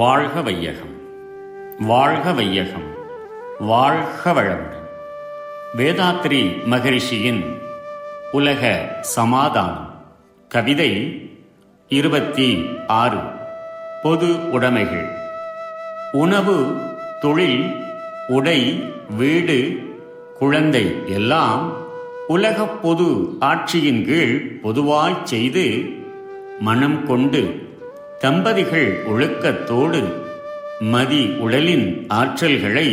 வாழ்க வையகம் வாழ்க வையகம் வாழ்க வளமுடன் வேதாத்ரி மகரிஷியின் உலக சமாதானம். கவிதை இருபத்தி ஆறு. பொது உடைமைகள். உணவு தொழில் உடை வீடு குழந்தை எல்லாம் உலகப் பொது ஆட்சியின் கீழ் பொதுவாய்ச் செய்து மனம் கொண்டு தம்பதிகள் ஒழுக்கத்தோடு மதி உடலின் ஆற்றல்களை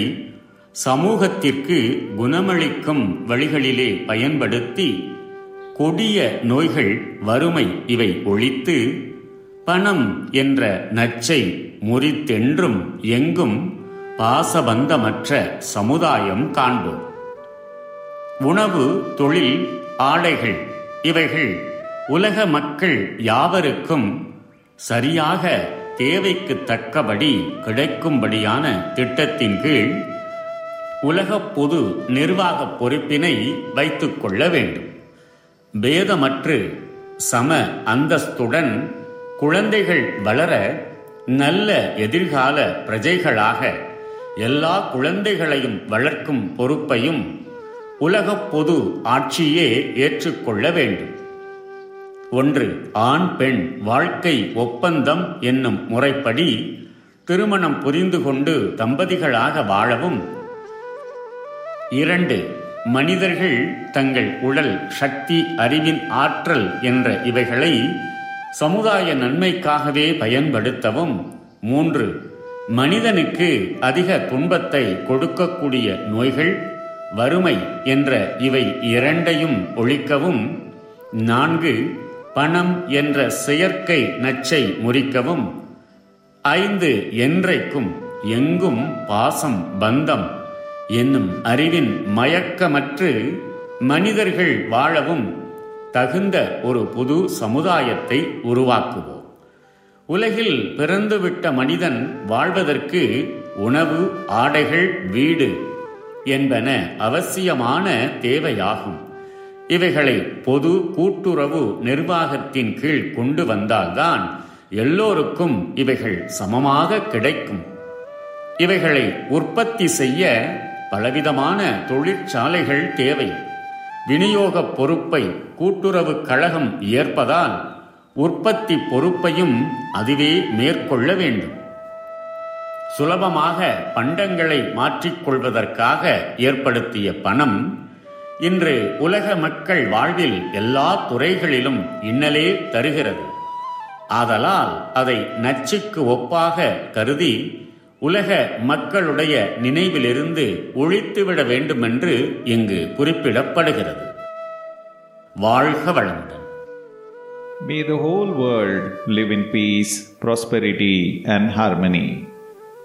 சமூகத்திற்கு குணமளிக்கும் வழிகளிலே பயன்படுத்தி கொடிய நோய்கள் வறுமை இவை ஒழித்து பணம் என்ற நச்சை முறித்தென்றும் எங்கும் பாசபந்தமற்ற சமுதாயம் காண்போம். உணவு தொழில் ஆடைகள் இவைகள் உலக மக்கள் யாவருக்கும் சரியாக தேவைக்கு தக்கபடி கிடைக்கும்படியான திட்டத்தின் கீழ் உலக பொது நிர்வாக பொறுப்பினை வைத்துக் கொள்ள வேண்டும். பேதமற்று சம அந்தஸ்துடன் குழந்தைகள் வளர நல்ல எதிர்கால பிரஜைகளாக எல்லா குழந்தைகளையும் வளர்க்கும் பொறுப்பையும் உலகப் பொது ஆட்சியே ஏற்றுக்கொள்ள வேண்டும். ஒன்று ஆண் பெண் வாழ்க்கை ஒப்பந்தம் என்னும் முறைப்படி திருமணம் புரிந்து கொண்டு தம்பதிகளாக வாழவும். இரண்டு மனிதர்கள் தங்கள் உடல் சக்தி அறிவின் ஆற்றல் என்ற இவைகளை சமுதாய நன்மைக்காகவே பயன்படுத்தவும். மூன்று மனிதனுக்கு அதிக துன்பத்தை கொடுக்கக்கூடிய நோய்கள் வறுமை என்ற இவை இரண்டையும் ஒழிக்கவும். நான்கு பணம் என்ற செயற்கை நச்சை முறிக்கவும் ஐந்து என்றைக்கும் எங்கும் பாசம் பந்தம் என்னும் அறிவின் மயக்கமற்று மனிதர்கள் வாழவும் தகுந்த ஒரு புது சமுதாயத்தை உருவாக்குவோம். உலகில் பிறந்துவிட்ட மனிதன் வாழ்வதற்கு உணவு ஆடைகள் வீடு என்பன அவசியமான தேவையாகும். இவைகளை பொது கூட்டுறவு நிர்வாகத்தின் கீழ் கொண்டு வந்தால்தான் எல்லோருக்கும் இவைகள் சமமாக கிடைக்கும். இவைகளை உற்பத்தி செய்ய பலவிதமான தொழிற்சாலைகள் தேவை. விநியோக பொறுப்பை கூட்டுறவு கழகம் ஏற்பதால் உற்பத்தி பொறுப்பையும் அதுவே மேற்கொள்ள வேண்டும். சுலபமாக பண்டங்களை மாற்றிக்கொள்வதற்காக ஏற்படுத்திய பணம் இன்று உலக மக்கள் வாழ்வில் எல்லா துறைகளிலும் இன்னலே தருகிறது ஆதலால் அதை நச்சுக்கு ஒப்பாக கருதி உலக மக்களுடைய நினைவிலிருந்து ஒழித்துவிட வேண்டுமென்று இங்கு குறிப்பிடப்படுகிறது வாழ்க வளமுடன் May the whole world live in peace, prosperity, and harmony.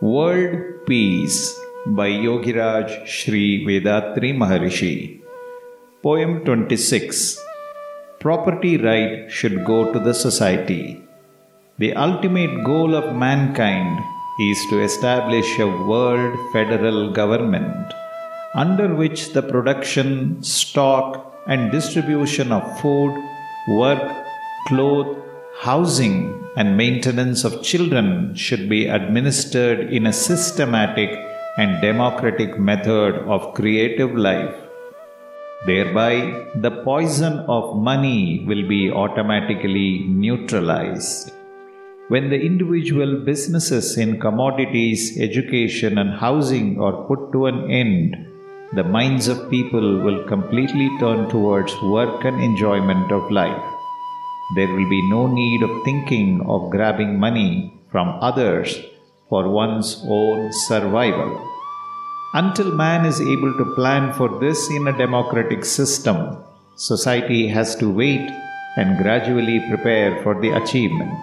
World Peace by Yogiraj Sri Vedatri Maharishi. Poem 26 Property right should go to the society. The ultimate goal of mankind is to establish a world federal government under which the production, stock, and distribution of food, work, cloth, housing, and maintenance of children should be administered in a systematic and democratic method of creative life. Thereby, the poison of money will be automatically neutralized. When the individual businesses in commodities, education, and housing are put to an end, the minds of people will completely turn towards work and enjoyment of life. There will be no need of thinking of grabbing money from others for one's own survival. Until man is able to plan for this in a democratic system, society has to wait and gradually prepare for the achievement.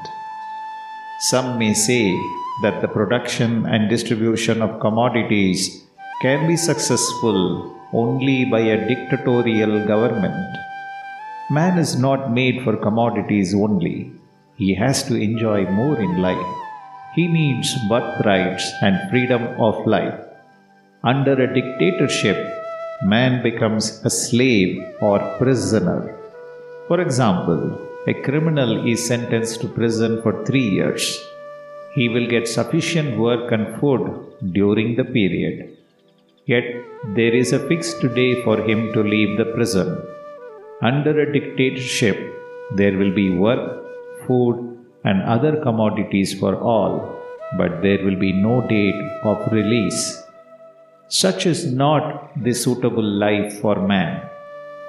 Some may say that the production and distribution of commodities can be successful only by a dictatorial government. Man is not made for commodities only. He has to enjoy more in life. He needs birthrights and freedom of life. Under a dictatorship, man becomes a slave or prisoner. For example, a criminal is sentenced to prison for three years. he will get sufficient work and food during the period. Yet there is a fixed day for him to leave the prison. Under a dictatorship, there will be work, food, and other commodities for all, but there will be no date of release. Such is not the suitable life for man.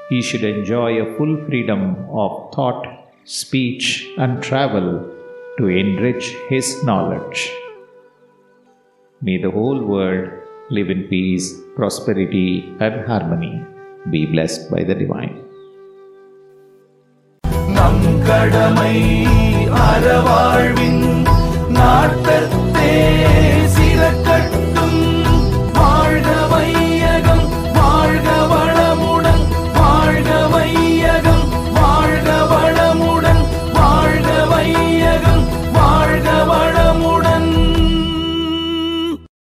He should enjoy a full freedom of thought, speech, and travel to enrich his knowledge. May the whole world live in peace, prosperity, and harmony. Be blessed by the divine. நம் கடமை அறவாழ்வின் நாட்டத்தே